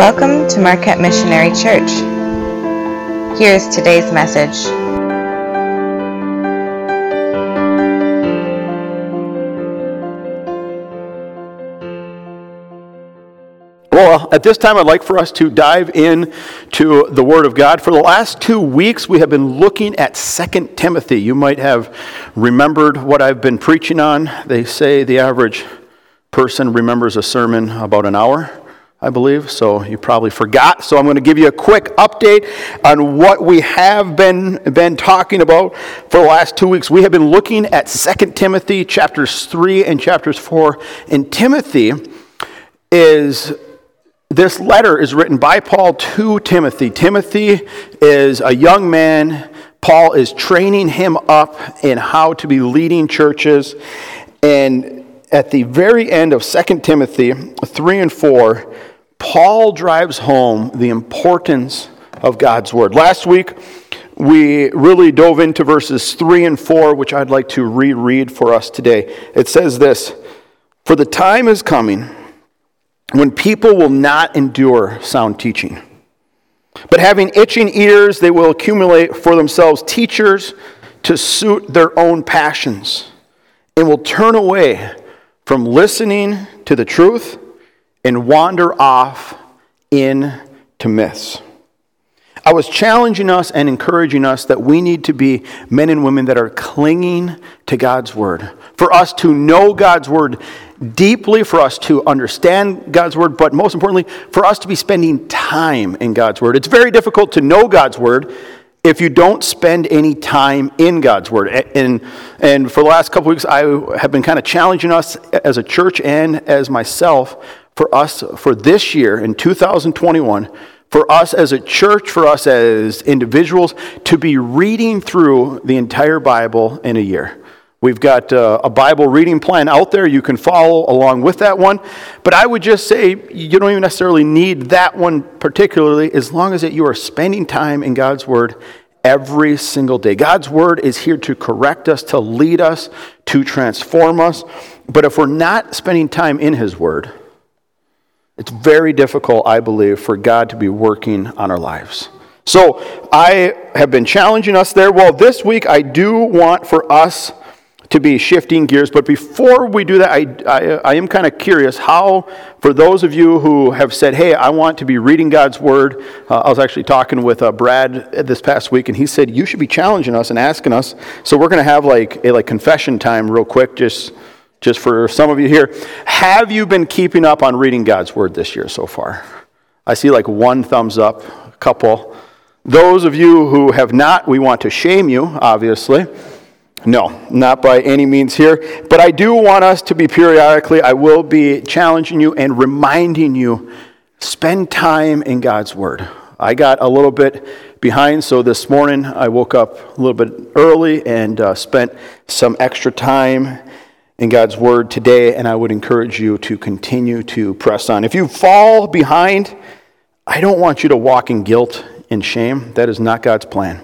Welcome to Marquette Missionary Church. Here's today's message. Well, at this time, I'd like for us to dive in to the Word of God. For the last two weeks, we have been looking at 2 Timothy. You might have remembered what I've been preaching on. They say the average person remembers a sermon about an hour. I believe, so you probably forgot. So I'm going to give you a quick update on what we have been, been talking about for the last two weeks. We have been looking at 2 Timothy chapters 3 and chapters 4. And Timothy is, this letter is written by Paul to Timothy. Timothy is a young man. Paul is training him up in how to be leading churches. And at the very end of 2 Timothy 3 and 4, Paul drives home the importance of God's word. Last week, we really dove into verses 3 and 4, which I'd like to reread for us today. It says this For the time is coming when people will not endure sound teaching, but having itching ears, they will accumulate for themselves teachers to suit their own passions, and will turn away from listening to the truth and wander off into myths. I was challenging us and encouraging us that we need to be men and women that are clinging to God's Word. For us to know God's Word deeply, for us to understand God's Word, but most importantly, for us to be spending time in God's Word. It's very difficult to know God's Word if you don't spend any time in God's Word. And, and for the last couple weeks, I have been kind of challenging us as a church and as myself for us for this year in 2021 for us as a church, for us as individuals, to be reading through the entire Bible in a year. We've got uh, a Bible reading plan out there. You can follow along with that one. But I would just say you don't even necessarily need that one particularly, as long as that you are spending time in God's Word every single day. God's Word is here to correct us, to lead us, to transform us. But if we're not spending time in His Word, it's very difficult, I believe, for God to be working on our lives. So I have been challenging us there. Well, this week I do want for us to be shifting gears. But before we do that, I, I, I am kind of curious how, for those of you who have said, hey, I want to be reading God's Word, uh, I was actually talking with uh, Brad this past week, and he said, you should be challenging us and asking us. So we're going to have like a like confession time real quick, just just for some of you here, have you been keeping up on reading God's Word this year so far? I see like one thumbs up, a couple. Those of you who have not, we want to shame you, obviously. No, not by any means here. But I do want us to be periodically, I will be challenging you and reminding you spend time in God's Word. I got a little bit behind, so this morning I woke up a little bit early and uh, spent some extra time in God's Word today, and I would encourage you to continue to press on. If you fall behind, I don't want you to walk in guilt and shame. That is not God's plan.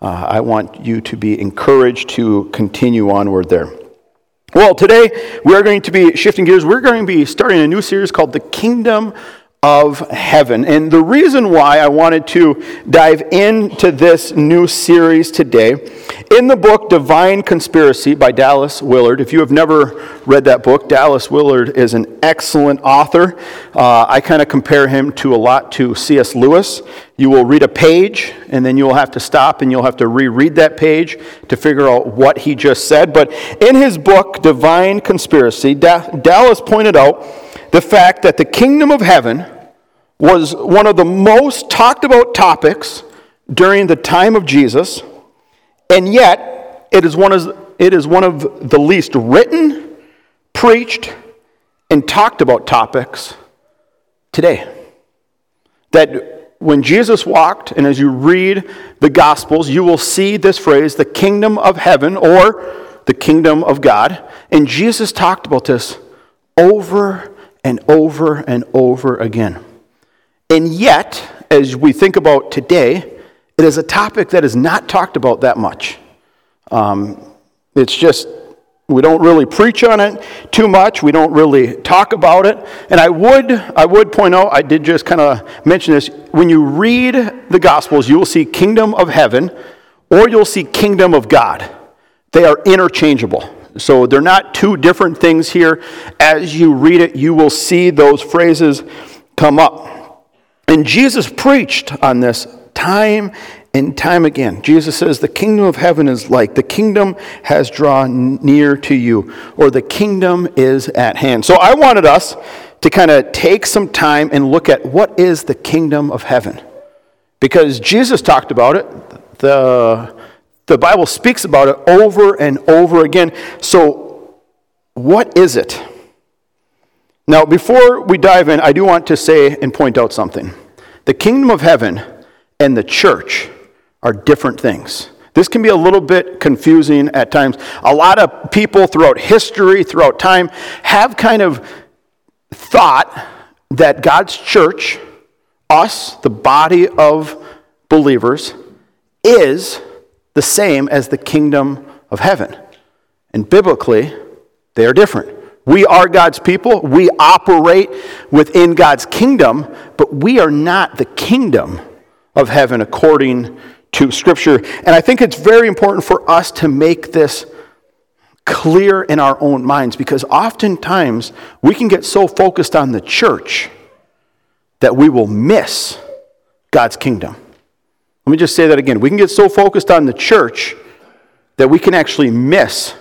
Uh, I want you to be encouraged to continue onward there. Well, today we are going to be shifting gears. We're going to be starting a new series called The Kingdom of heaven. And the reason why I wanted to dive into this new series today, in the book Divine Conspiracy by Dallas Willard, if you have never read that book, Dallas Willard is an excellent author. Uh, I kind of compare him to a lot to C.S. Lewis. You will read a page, and then you will have to stop and you'll have to reread that page to figure out what he just said. But in his book, Divine Conspiracy, da- Dallas pointed out the fact that the kingdom of heaven was one of the most talked about topics during the time of Jesus, and yet it is one of, it is one of the least written, preached, and talked about topics today. That when Jesus walked, and as you read the Gospels, you will see this phrase, the kingdom of heaven, or the kingdom of God. And Jesus talked about this over and over and over again. And yet, as we think about today, it is a topic that is not talked about that much. Um, it's just We don't really preach on it too much. We don't really talk about it. And I would, I would point out, I did just kind of mention this. When you read the Gospels, you will see kingdom of heaven or you'll see kingdom of God. They are interchangeable. So they're not two different things here. As you read it, you will see those phrases come up. And Jesus preached on this time and time again. Jesus says, The kingdom of heaven is like, the kingdom has drawn near to you, or the kingdom is at hand. So I wanted us to kind of take some time and look at what is the kingdom of heaven. Because Jesus talked about it, the, the Bible speaks about it over and over again. So, what is it? Now, before we dive in, I do want to say and point out something. The kingdom of heaven and the church are different things. This can be a little bit confusing at times. A lot of people throughout history, throughout time, have kind of thought that God's church, us, the body of believers, is the same as the kingdom of heaven. And biblically, they are different. We are God's people. We operate within God's kingdom, but we are not the kingdom of heaven according to Scripture. And I think it's very important for us to make this clear in our own minds because oftentimes we can get so focused on the church that we will miss God's kingdom. Let me just say that again. We can get so focused on the church that we can actually miss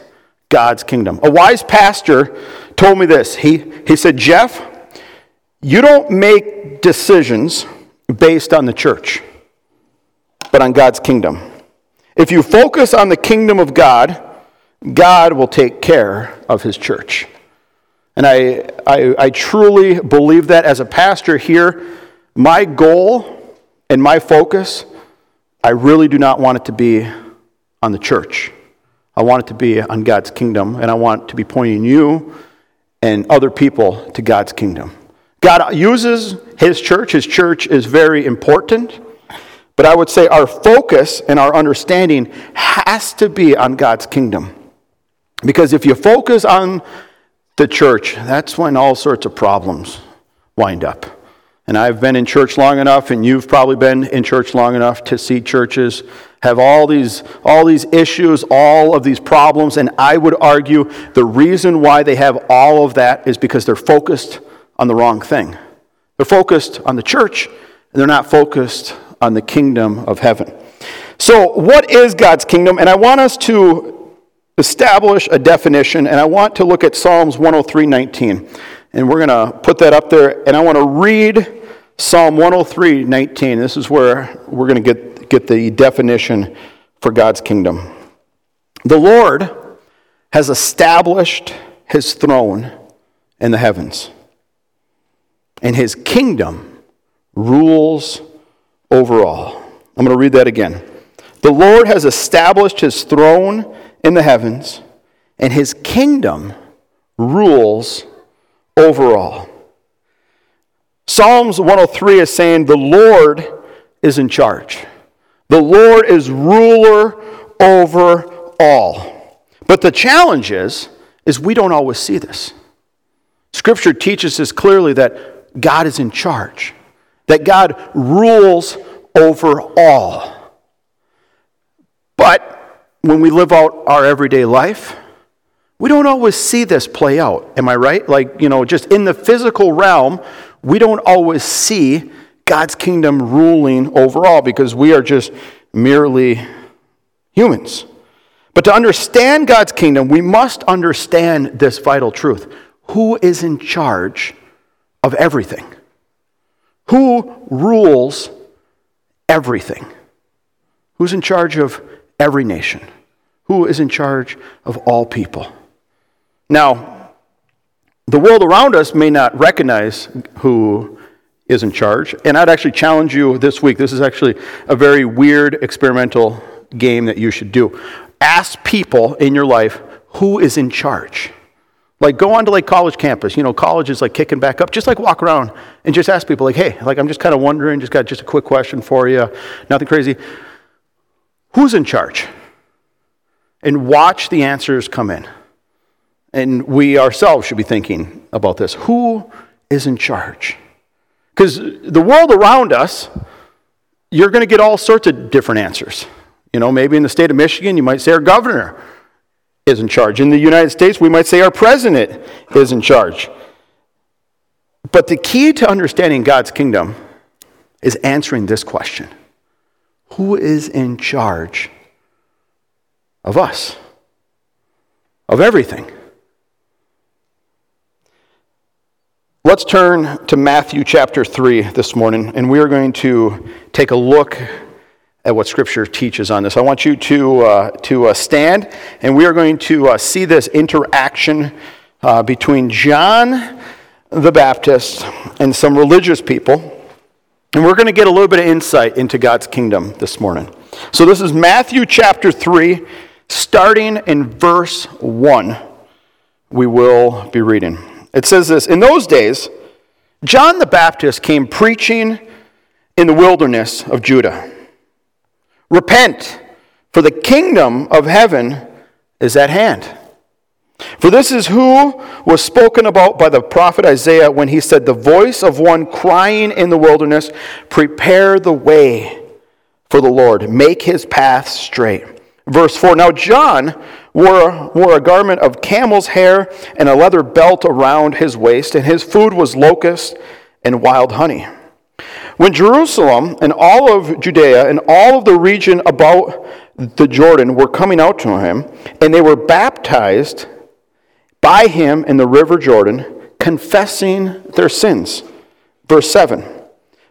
God's kingdom. A wise pastor told me this. He, he said, Jeff, you don't make decisions based on the church but on God's kingdom. If you focus on the kingdom of God, God will take care of his church. And I, I, I, truly believe that as a pastor here, my goal and my focus, I really do not want it to be on the church. I want it to be on God's kingdom, and I want to be pointing you and other people to God's kingdom. God uses his church. His church is very important. But I would say our focus and our understanding has to be on God's kingdom. Because if you focus on the church, that's when all sorts of problems wind up. And I've been in church long enough, and you've probably been in church long enough to see churches have all these, all these issues, all of these problems. And I would argue the reason why they have all of that is because they're focused on the wrong thing. They're focused on the church, and they're not focused on the kingdom of heaven. So, what is God's kingdom? And I want us to establish a definition, and I want to look at Psalms 103 19. And we're going to put that up there, and I want to read Psalm 103 19. This is where we're going to get, get the definition for God's kingdom. The Lord has established his throne in the heavens, and his kingdom rules over all. I'm going to read that again. The Lord has established his throne in the heavens, and his kingdom rules over all. Psalms 103 is saying the Lord is in charge. The Lord is ruler over all. But the challenge is, is we don't always see this. Scripture teaches us clearly that God is in charge that God rules over all. But when we live out our everyday life, we don't always see this play out. Am I right? Like, you know, just in the physical realm, we don't always see God's kingdom ruling over all because we are just merely humans. But to understand God's kingdom, we must understand this vital truth who is in charge of everything? Who rules everything? Who's in charge of every nation? Who is in charge of all people? Now, the world around us may not recognize who is in charge, and I'd actually challenge you this week. This is actually a very weird experimental game that you should do. Ask people in your life who is in charge. Like go on to like college campus, you know, college is like kicking back up. Just like walk around and just ask people like, hey, like I'm just kind of wondering, just got just a quick question for you, nothing crazy. Who's in charge? And watch the answers come in. And we ourselves should be thinking about this. Who is in charge? Because the world around us, you're going to get all sorts of different answers. You know, maybe in the state of Michigan, you might say our governor is in charge. In the United States, we might say our president is in charge. But the key to understanding God's kingdom is answering this question Who is in charge of us? Of everything? Let's turn to Matthew chapter 3 this morning, and we are going to take a look at what Scripture teaches on this. I want you to, uh, to uh, stand, and we are going to uh, see this interaction uh, between John the Baptist and some religious people. And we're going to get a little bit of insight into God's kingdom this morning. So, this is Matthew chapter 3, starting in verse 1. We will be reading. It says this In those days, John the Baptist came preaching in the wilderness of Judah Repent, for the kingdom of heaven is at hand. For this is who was spoken about by the prophet Isaiah when he said, The voice of one crying in the wilderness, Prepare the way for the Lord, make his path straight. Verse 4 Now John wore, wore a garment of camel's hair and a leather belt around his waist, and his food was locusts and wild honey. When Jerusalem and all of Judea and all of the region about the Jordan were coming out to him, and they were baptized by him in the river Jordan, confessing their sins. Verse 7.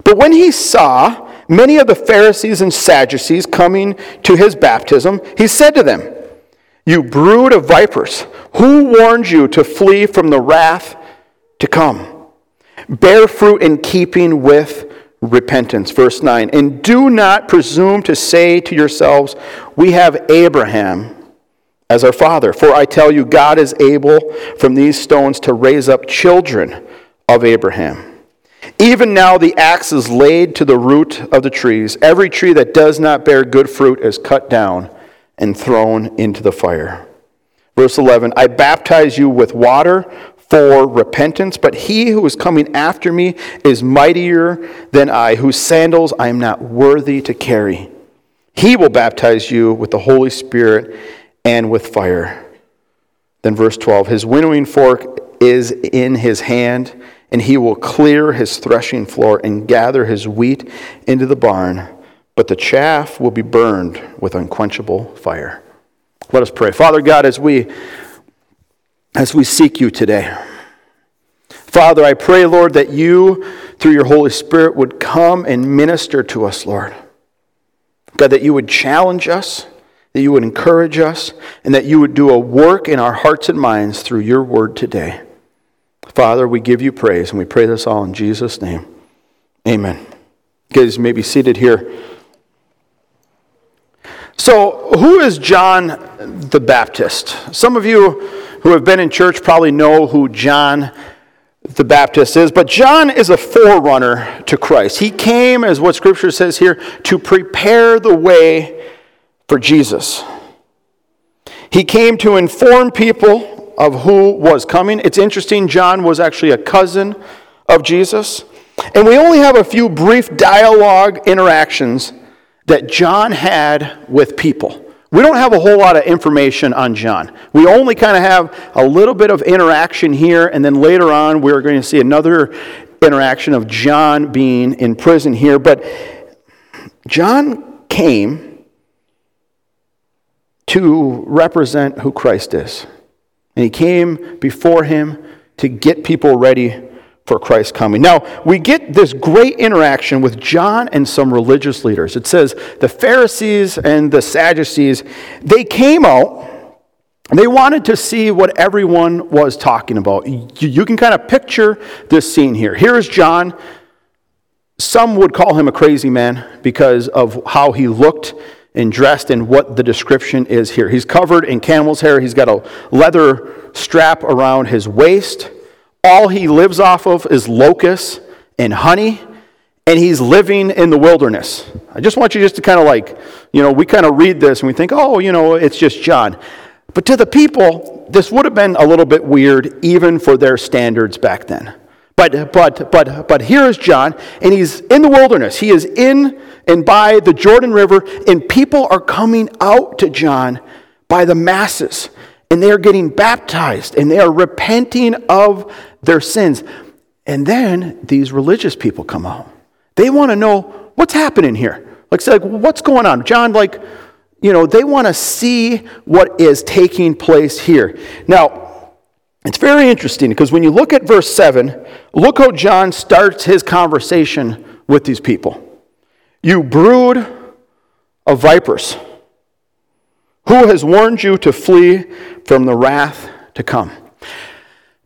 But when he saw many of the Pharisees and Sadducees coming to his baptism, he said to them, You brood of vipers, who warned you to flee from the wrath to come? Bear fruit in keeping with repentance. Verse 9. And do not presume to say to yourselves, We have Abraham as our father. For I tell you, God is able from these stones to raise up children of Abraham. Even now the axe is laid to the root of the trees. Every tree that does not bear good fruit is cut down and thrown into the fire. Verse 11 I baptize you with water for repentance, but he who is coming after me is mightier than I, whose sandals I am not worthy to carry. He will baptize you with the Holy Spirit and with fire. Then, verse 12 His winnowing fork is in his hand, and he will clear his threshing floor and gather his wheat into the barn, but the chaff will be burned with unquenchable fire. Let us pray. Father God, as we as we seek you today. Father, I pray, Lord, that you, through your Holy Spirit, would come and minister to us, Lord. God, that you would challenge us, that you would encourage us, and that you would do a work in our hearts and minds through your word today. Father, we give you praise, and we pray this all in Jesus' name. Amen. You guys may be seated here. So, who is John the Baptist? Some of you who have been in church probably know who John the Baptist is, but John is a forerunner to Christ. He came, as what Scripture says here, to prepare the way for Jesus. He came to inform people of who was coming. It's interesting, John was actually a cousin of Jesus. And we only have a few brief dialogue interactions that John had with people. We don't have a whole lot of information on John. We only kind of have a little bit of interaction here, and then later on, we're going to see another interaction of John being in prison here. But John came to represent who Christ is. And he came before him to get people ready for Christ's coming. Now, we get this great interaction with John and some religious leaders. It says the Pharisees and the Sadducees, they came out they wanted to see what everyone was talking about. You, can kind of picture this scene here. Here's John. Some would call him a crazy man because of how he looked and dressed and what the description is here. He's covered in camel's hair, he's got a leather strap around his waist all he lives off of is locusts and honey, and he's living in the wilderness. I just want you just to kind of like, you know, we kind of read this and we think, oh, you know, it's just John. But to the people, this would have been a little bit weird even for their standards back then. But, but, but, but here is John, and he's in the wilderness. He is in and by the Jordan River, and people are coming out to John by the masses, and they are getting baptized, and they are repenting of their sins. And then these religious people come out. They want to know what's happening here. Like, say, like, what's going on? John, like, you know, they want to see what is taking place here. Now, it's very interesting because when you look at verse 7, look how John starts his conversation with these people. You brood of vipers, who has warned you to flee from the wrath to come?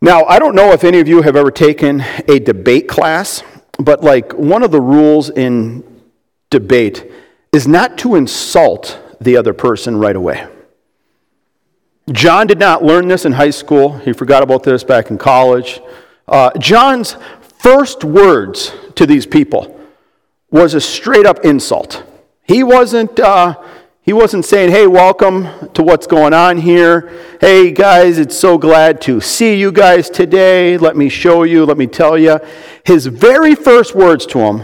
Now, I don't know if any of you have ever taken a debate class, but like one of the rules in debate is not to insult the other person right away. John did not learn this in high school. He forgot about this back in college. Uh, John's first words to these people was a straight up insult. He wasn't, uh, he wasn't saying, hey, welcome to what's going on here. Hey, guys, it's so glad to see you guys today. Let me show you, let me tell you. His very first words to him,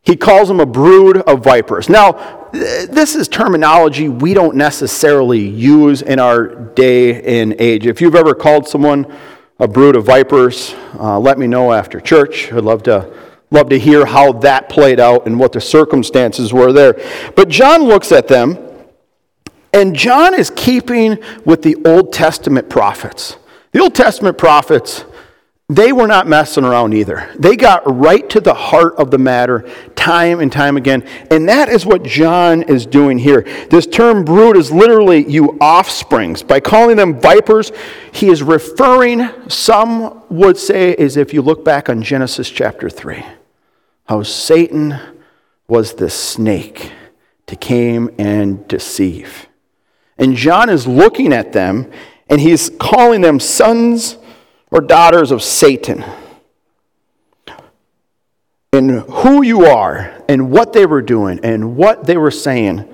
he calls them a brood of vipers. Now, this is terminology we don't necessarily use in our day and age. If you've ever called someone a brood of vipers, uh, let me know after church. I'd love to love to hear how that played out and what the circumstances were there. But John looks at them, and John is keeping with the Old Testament prophets. The Old Testament prophets they were not messing around either. They got right to the heart of the matter time and time again. And that is what John is doing here. This term brood is literally you offsprings. By calling them vipers, he is referring, some would say, as if you look back on Genesis chapter 3, how Satan was the snake to came and deceive. And John is looking at them and he's calling them sons or daughters of Satan. And who you are and what they were doing and what they were saying,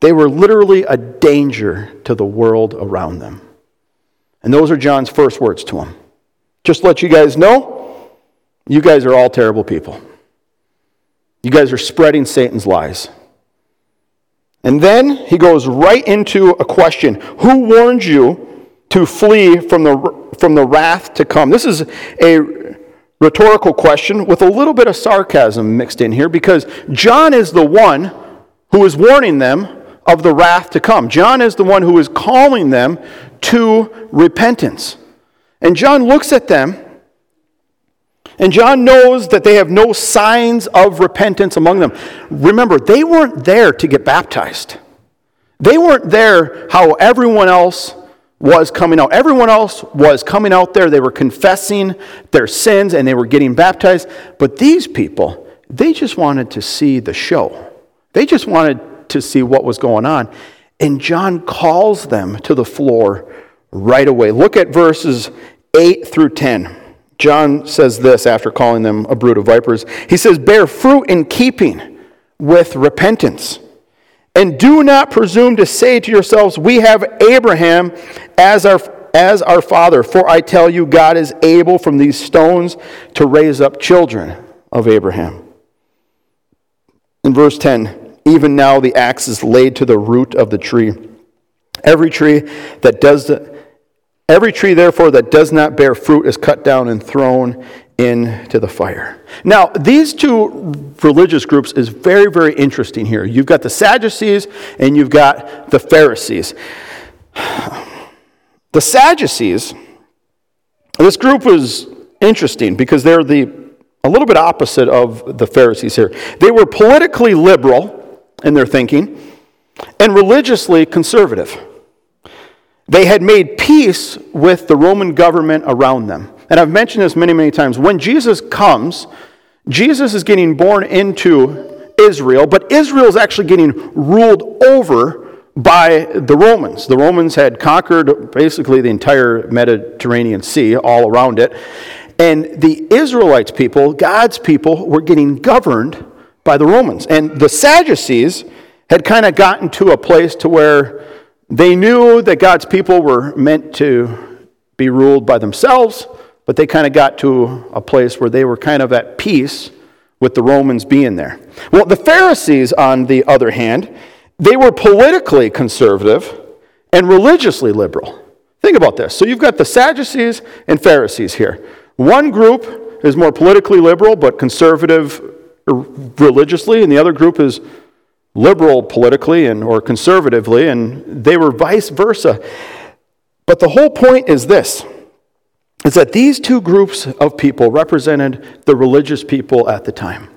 they were literally a danger to the world around them. And those are John's first words to them. Just let you guys know, you guys are all terrible people. You guys are spreading Satan's lies. And then he goes right into a question Who warned you to flee from the, from the wrath to come? This is a rhetorical question with a little bit of sarcasm mixed in here because John is the one who is warning them of the wrath to come. John is the one who is calling them to repentance. And John looks at them, and John knows that they have no signs of repentance among them. Remember, they weren't there to get baptized, they weren't there how everyone else was coming out. Everyone else was coming out there. They were confessing their sins and they were getting baptized. But these people, they just wanted to see the show. They just wanted to see what was going on. And John calls them to the floor right away. Look at verses 8 through 10. John says this after calling them a brood of vipers. He says, Bear fruit in keeping with repentance. And do not presume to say to yourselves, We have Abraham as our, as our father. For I tell you, God is able from these stones to raise up children of Abraham. In verse 10, even now the axe is laid to the root of the tree. Every tree that does every tree therefore that does not bear fruit is cut down and thrown into the fire. Now, these two religious groups is very, very interesting here. You've got the Sadducees and you've got the Pharisees. The Sadducees, this group was interesting because they're the a little bit opposite of the Pharisees here. They were politically liberal in their thinking and religiously conservative. They had made peace with the Roman government around them. And I've mentioned this many, many times. When Jesus comes, Jesus is getting born into Israel, but Israel is actually getting ruled over by the Romans. The Romans had conquered basically the entire Mediterranean Sea, all around it. And the Israelites people, God's people, were getting governed by the Romans. And the Sadducees had kind of gotten to a place to where They knew that God's people were meant to be ruled by themselves, but they kind of got to a place where they were kind of at peace with the Romans being there. Well, the Pharisees, on the other hand, they were politically conservative and religiously liberal. Think about this. So you've got the Sadducees and Pharisees here. One group is more politically liberal but conservative religiously, and the other group is liberal politically and or conservatively, and they were vice versa. But the whole point is this is that these two groups of people represented the religious people at the time.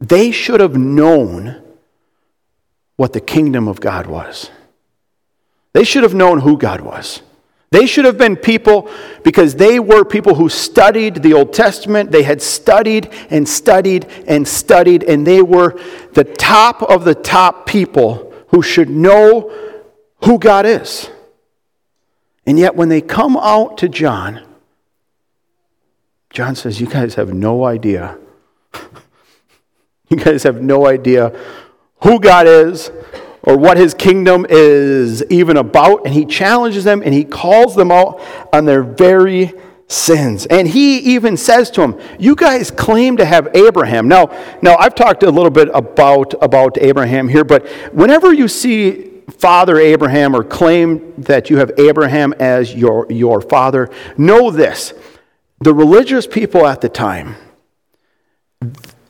They should have known what the kingdom of God was. They should have known who God was. They should have been people because they were people who studied the Old Testament. They had studied and studied and studied, and they were the top of the top people who should know who God is. And yet, when they come out to John, John says, You guys have no idea. you guys have no idea who God is or what his kingdom is even about. And he challenges them and he calls them out on their very sins. And he even says to them, You guys claim to have Abraham. Now, now I've talked a little bit about, about Abraham here, but whenever you see Father Abraham or claim that you have Abraham as your, your father, know this. The religious people at the time,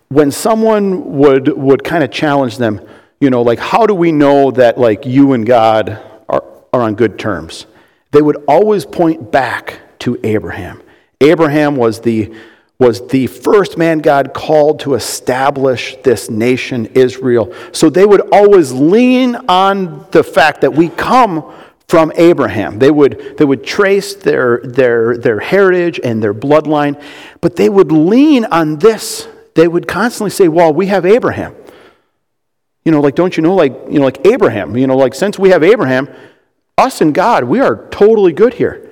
when someone would, would kind of challenge them, you know, like, how do we know that, like, you and God are, are on good terms? They would always point back to Abraham. Abraham was the, was the first man God called to establish this nation, Israel. So they would always lean on the fact that we come from Abraham. They would, they would trace their, their, their heritage and their bloodline, but they would lean on this. They would constantly say, Well, we have Abraham. You know, like, don't you know, like, you know, like Abraham, you know, like, since we have Abraham, us and God, we are totally good here.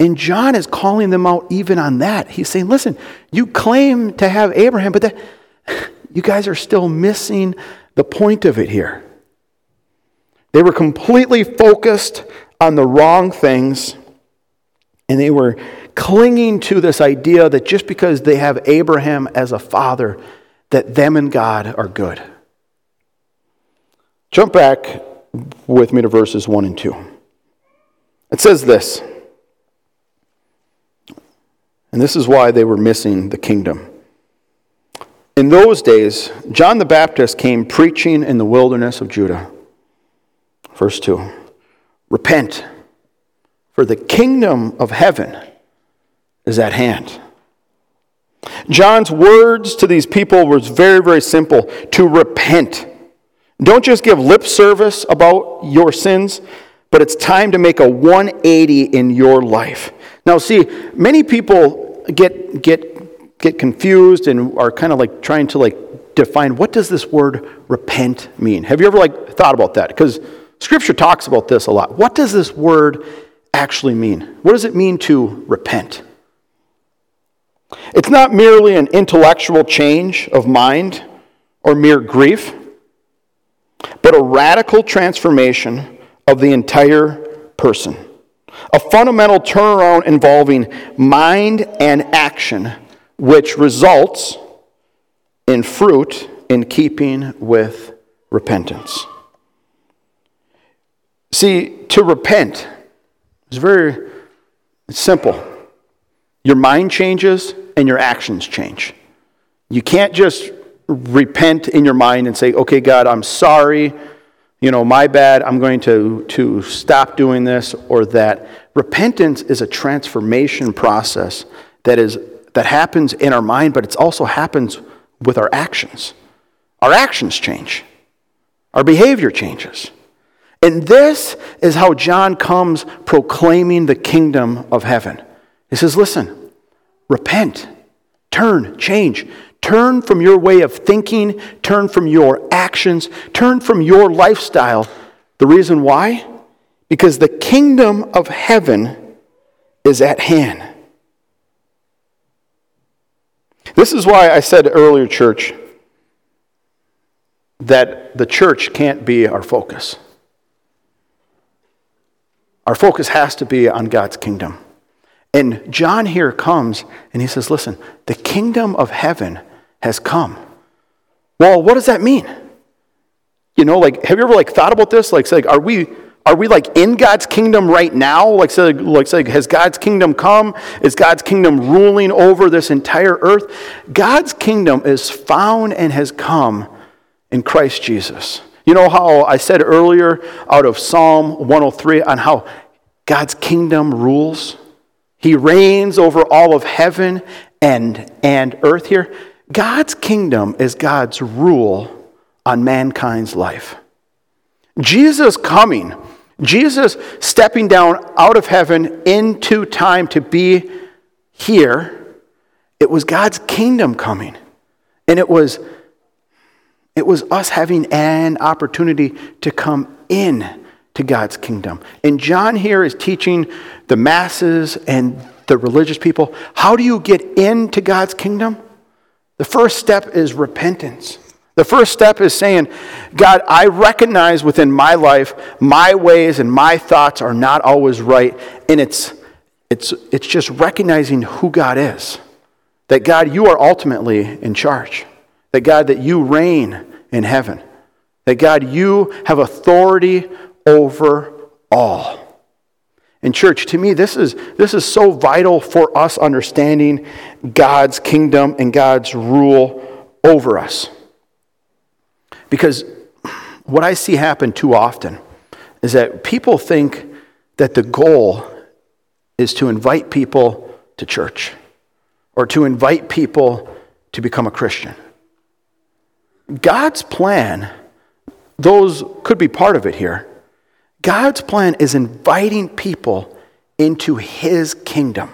And John is calling them out even on that. He's saying, listen, you claim to have Abraham, but that, you guys are still missing the point of it here. They were completely focused on the wrong things, and they were clinging to this idea that just because they have Abraham as a father, that them and God are good. Jump back with me to verses 1 and 2. It says this, and this is why they were missing the kingdom. In those days, John the Baptist came preaching in the wilderness of Judah. Verse 2 Repent, for the kingdom of heaven is at hand. John's words to these people was very, very simple to repent. Don't just give lip service about your sins, but it's time to make a 180 in your life. Now, see, many people get, get, get confused and are kind of like trying to like define what does this word repent mean? Have you ever like thought about that? Because scripture talks about this a lot. What does this word actually mean? What does it mean to repent? It's not merely an intellectual change of mind or mere grief but a radical transformation of the entire person. A fundamental turnaround involving mind and action, which results in fruit in keeping with repentance. See, to repent is very simple. Your mind changes and your actions change. You can't just repent in your mind and say, okay, God, I'm sorry. You know, my bad. I'm going to, to stop doing this or that. Repentance is a transformation process that, is, that happens in our mind, but it also happens with our actions. Our actions change, our behavior changes. And this is how John comes proclaiming the kingdom of heaven. He says, Listen, repent, turn, change. Turn from your way of thinking, turn from your actions, turn from your lifestyle. The reason why? Because the kingdom of heaven is at hand. This is why I said earlier, church, that the church can't be our focus. Our focus has to be on God's kingdom. And John here comes and he says, Listen, the kingdom of heaven has come. Well, what does that mean? You know, like, have you ever like thought about this? Like, say, like, are we are we like in God's kingdom right now? Like, say, like, say, has God's kingdom come? Is God's kingdom ruling over this entire earth? God's kingdom is found and has come in Christ Jesus. You know how I said earlier out of Psalm 103 on how God's kingdom rules? He reigns over all of heaven and, and earth here. God's kingdom is God's rule on mankind's life. Jesus coming, Jesus stepping down out of heaven into time to be here, it was God's kingdom coming. And it was it was us having an opportunity to come in to God's kingdom. And John here is teaching the masses and the religious people how do you get into God's kingdom? The first step is repentance. The first step is saying, God, I recognize within my life my ways and my thoughts are not always right. And it's, it's, it's just recognizing who God is. That God, you are ultimately in charge. That God, that you reign in heaven. That God, you have authority over all. And church, to me, this is, this is so vital for us understanding God's kingdom and God's rule over us. Because what I see happen too often is that people think that the goal is to invite people to church or to invite people to become a Christian. God's plan, those could be part of it here. God's plan is inviting people into His kingdom,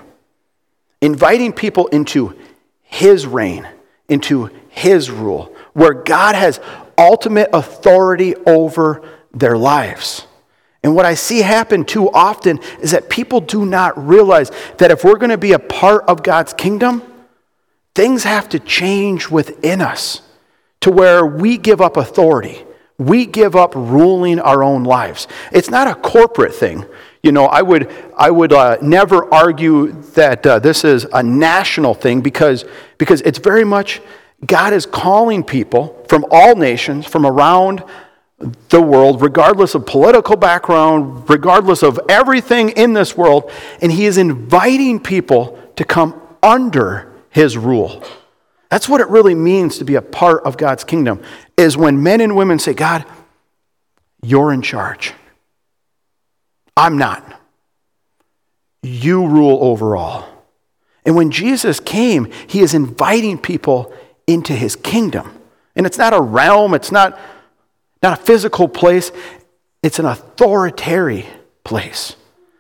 inviting people into His reign, into His rule, where God has ultimate authority over their lives. And what I see happen too often is that people do not realize that if we're going to be a part of God's kingdom, things have to change within us to where we give up authority. We give up ruling our own lives. It's not a corporate thing. You know, I would, I would uh, never argue that uh, this is a national thing because, because it's very much God is calling people from all nations, from around the world, regardless of political background, regardless of everything in this world, and He is inviting people to come under His rule. That's what it really means to be a part of God's kingdom, is when men and women say, God, you're in charge. I'm not. You rule over all. And when Jesus came, he is inviting people into his kingdom. And it's not a realm, it's not, not a physical place, it's an authoritarian place.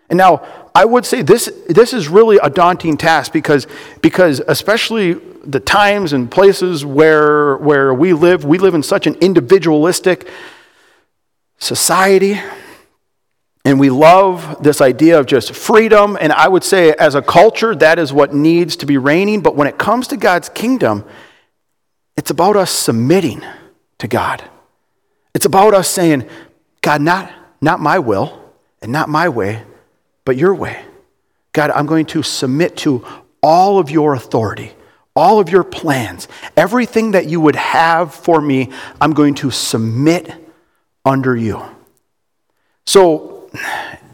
And now, I would say this, this is really a daunting task because, because especially the times and places where, where we live, we live in such an individualistic society. And we love this idea of just freedom. And I would say, as a culture, that is what needs to be reigning. But when it comes to God's kingdom, it's about us submitting to God. It's about us saying, God, not, not my will and not my way, but your way. God, I'm going to submit to all of your authority, all of your plans, everything that you would have for me, I'm going to submit under you. So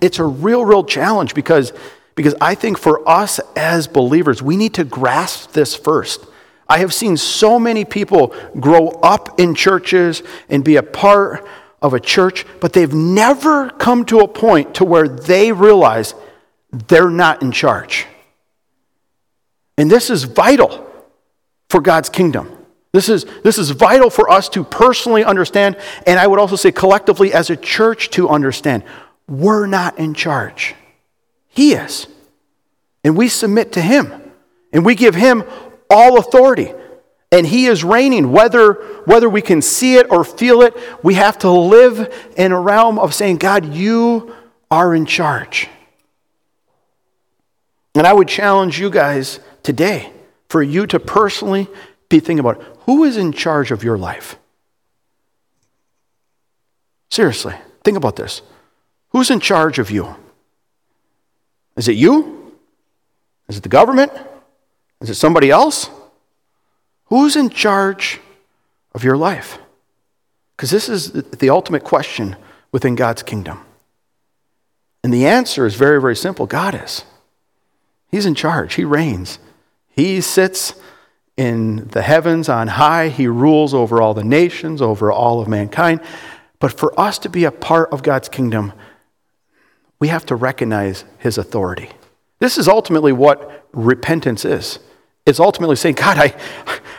it's a real, real challenge because, because I think for us as believers, we need to grasp this first. I have seen so many people grow up in churches and be a part of a church, but they've never come to a point to where they realize they're not in charge. And this is vital for God's kingdom. This is, this is vital for us to personally understand, and I would also say collectively as a church to understand. We're not in charge. He is. And we submit to Him. And we give Him all authority. And he is reigning. Whether, whether we can see it or feel it, we have to live in a realm of saying, God, you are in charge. And I would challenge you guys today for you to personally be thinking about who is in charge of your life? Seriously, think about this. Who's in charge of you? Is it you? Is it the government? Is it somebody else? Who's in charge of your life? Because this is the ultimate question within God's kingdom. And the answer is very, very simple God is. He's in charge, He reigns. He sits in the heavens on high, He rules over all the nations, over all of mankind. But for us to be a part of God's kingdom, we have to recognize His authority. This is ultimately what repentance is. It's ultimately saying, God, I,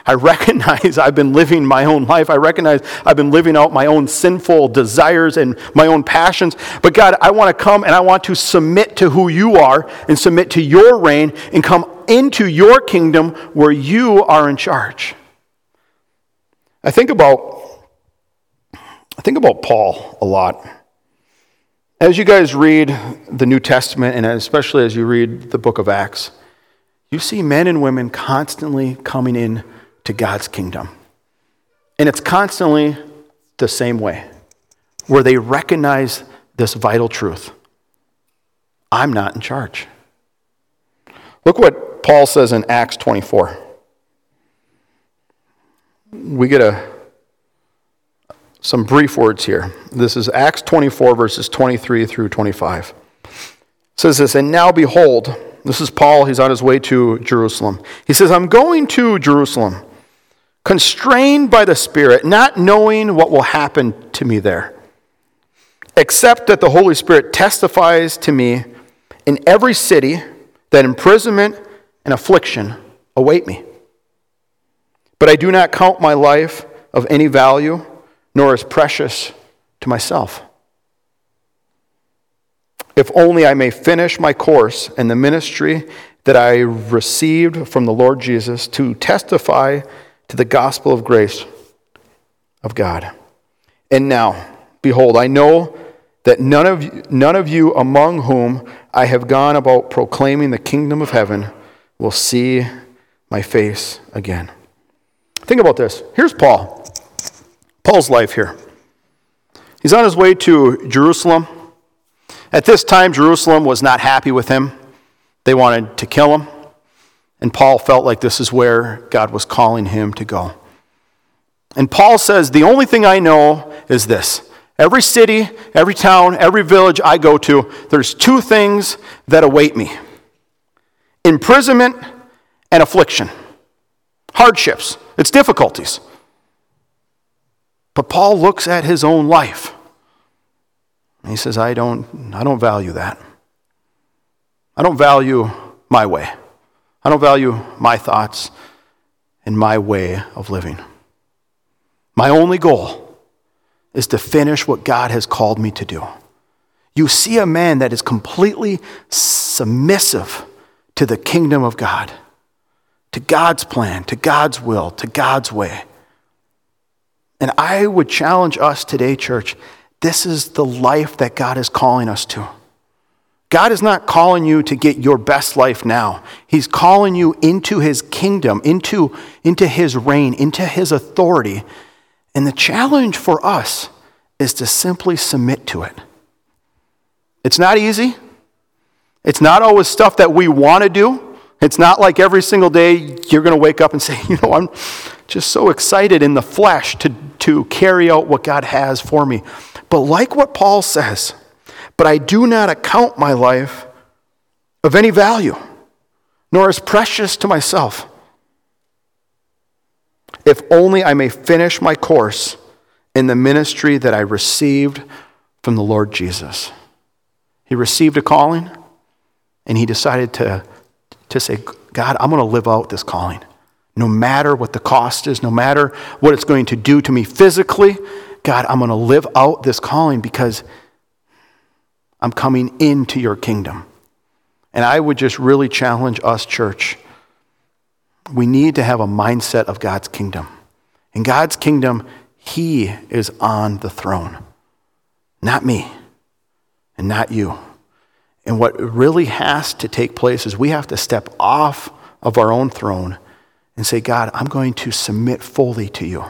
I recognize I've been living my own life. I recognize I've been living out my own sinful desires and my own passions. But God, I want to come and I want to submit to who you are and submit to your reign and come into your kingdom where you are in charge. I think about I think about Paul a lot. As you guys read the New Testament and especially as you read the book of Acts, you see men and women constantly coming in to God's kingdom. And it's constantly the same way, where they recognize this vital truth I'm not in charge. Look what Paul says in Acts 24. We get a, some brief words here. This is Acts 24, verses 23 through 25. It says this, and now behold, this is Paul. He's on his way to Jerusalem. He says, I'm going to Jerusalem, constrained by the Spirit, not knowing what will happen to me there, except that the Holy Spirit testifies to me in every city that imprisonment and affliction await me. But I do not count my life of any value, nor as precious to myself if only I may finish my course in the ministry that I received from the Lord Jesus to testify to the gospel of grace of God. And now, behold, I know that none of, none of you among whom I have gone about proclaiming the kingdom of heaven will see my face again. Think about this. Here's Paul. Paul's life here. He's on his way to Jerusalem. At this time, Jerusalem was not happy with him. They wanted to kill him. And Paul felt like this is where God was calling him to go. And Paul says, The only thing I know is this. Every city, every town, every village I go to, there's two things that await me imprisonment and affliction, hardships, it's difficulties. But Paul looks at his own life and he says, I don't, I don't value that. I don't value my way. I don't value my thoughts and my way of living. My only goal is to finish what God has called me to do. You see a man that is completely submissive to the kingdom of God, to God's plan, to God's will, to God's way. And I would challenge us today, church, this is the life that God is calling us to. God is not calling you to get your best life now. He's calling you into his kingdom, into, into his reign, into his authority. And the challenge for us is to simply submit to it. It's not easy. It's not always stuff that we want to do. It's not like every single day you're going to wake up and say, you know, I'm just so excited in the flesh to, to carry out what God has for me. But like what Paul says, but I do not account my life of any value, nor as precious to myself, if only I may finish my course in the ministry that I received from the Lord Jesus. He received a calling, and he decided to, to say, God, I'm going to live out this calling. No matter what the cost is, no matter what it's going to do to me physically, God, I'm going to live out this calling because I'm coming into your kingdom. And I would just really challenge us, church. We need to have a mindset of God's kingdom. In God's kingdom, He is on the throne, not me and not you. And what really has to take place is we have to step off of our own throne and say, God, I'm going to submit fully to you.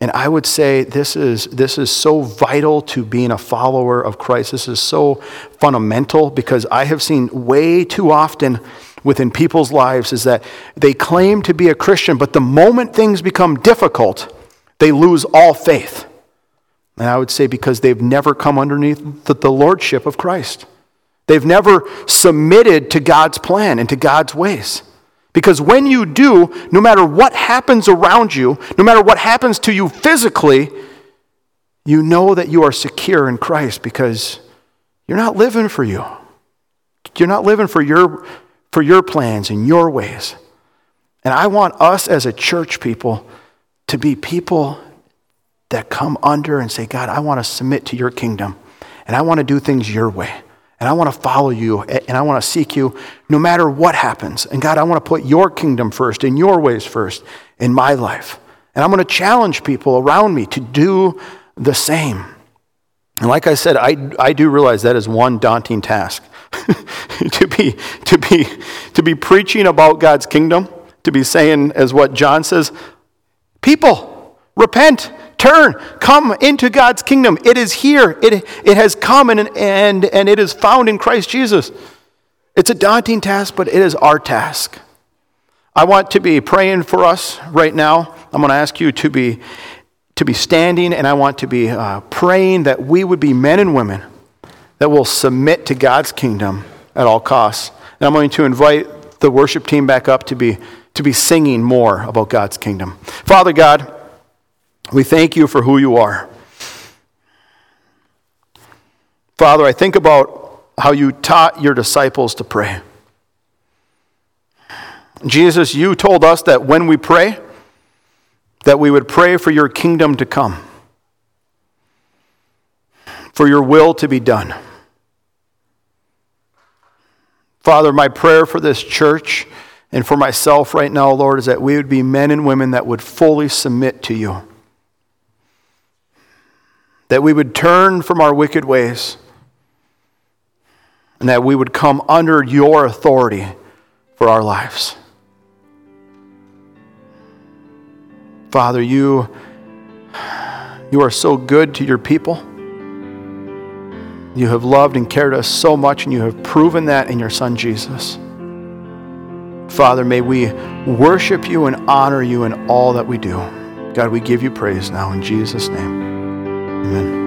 And I would say this is, this is so vital to being a follower of Christ. This is so fundamental because I have seen way too often within people's lives is that they claim to be a Christian, but the moment things become difficult, they lose all faith. And I would say because they've never come underneath the, the lordship of Christ. They've never submitted to God's plan and to God's ways. Because when you do, no matter what happens around you, no matter what happens to you physically, you know that you are secure in Christ because you're not living for you. You're not living for your, for your plans and your ways. And I want us as a church people to be people that come under and say, God, I want to submit to your kingdom and I want to do things your way. And I want to follow you and I want to seek you no matter what happens. And God, I want to put your kingdom first and your ways first in my life. And I'm going to challenge people around me to do the same. And like I said, I, I do realize that is one daunting task to, be, to, be, to be preaching about God's kingdom, to be saying, as what John says, people, repent, Turn, come into God's kingdom. It is here. It, it has come and, and, and it is found in Christ Jesus. It's a daunting task, but it is our task. I want to be praying for us right now. I'm going to ask you to be, to be standing, and I want to be uh, praying that we would be men and women that will submit to God's kingdom at all costs. And I'm going to invite the worship team back up to be, to be singing more about God's kingdom. Father God, we thank you for who you are. Father, I think about how you taught your disciples to pray. Jesus, you told us that when we pray, that we would pray for your kingdom to come, for your will to be done. Father, my prayer for this church and for myself right now, Lord, is that we would be men and women that would fully submit to you that we would turn from our wicked ways, and that we would come under your authority for our lives. Father, you, you are so good to your people. You have loved and cared us so much, and you have proven that in your Son Jesus. Father, may we worship you and honor you in all that we do. God, we give you praise now in Jesus' name. Amen.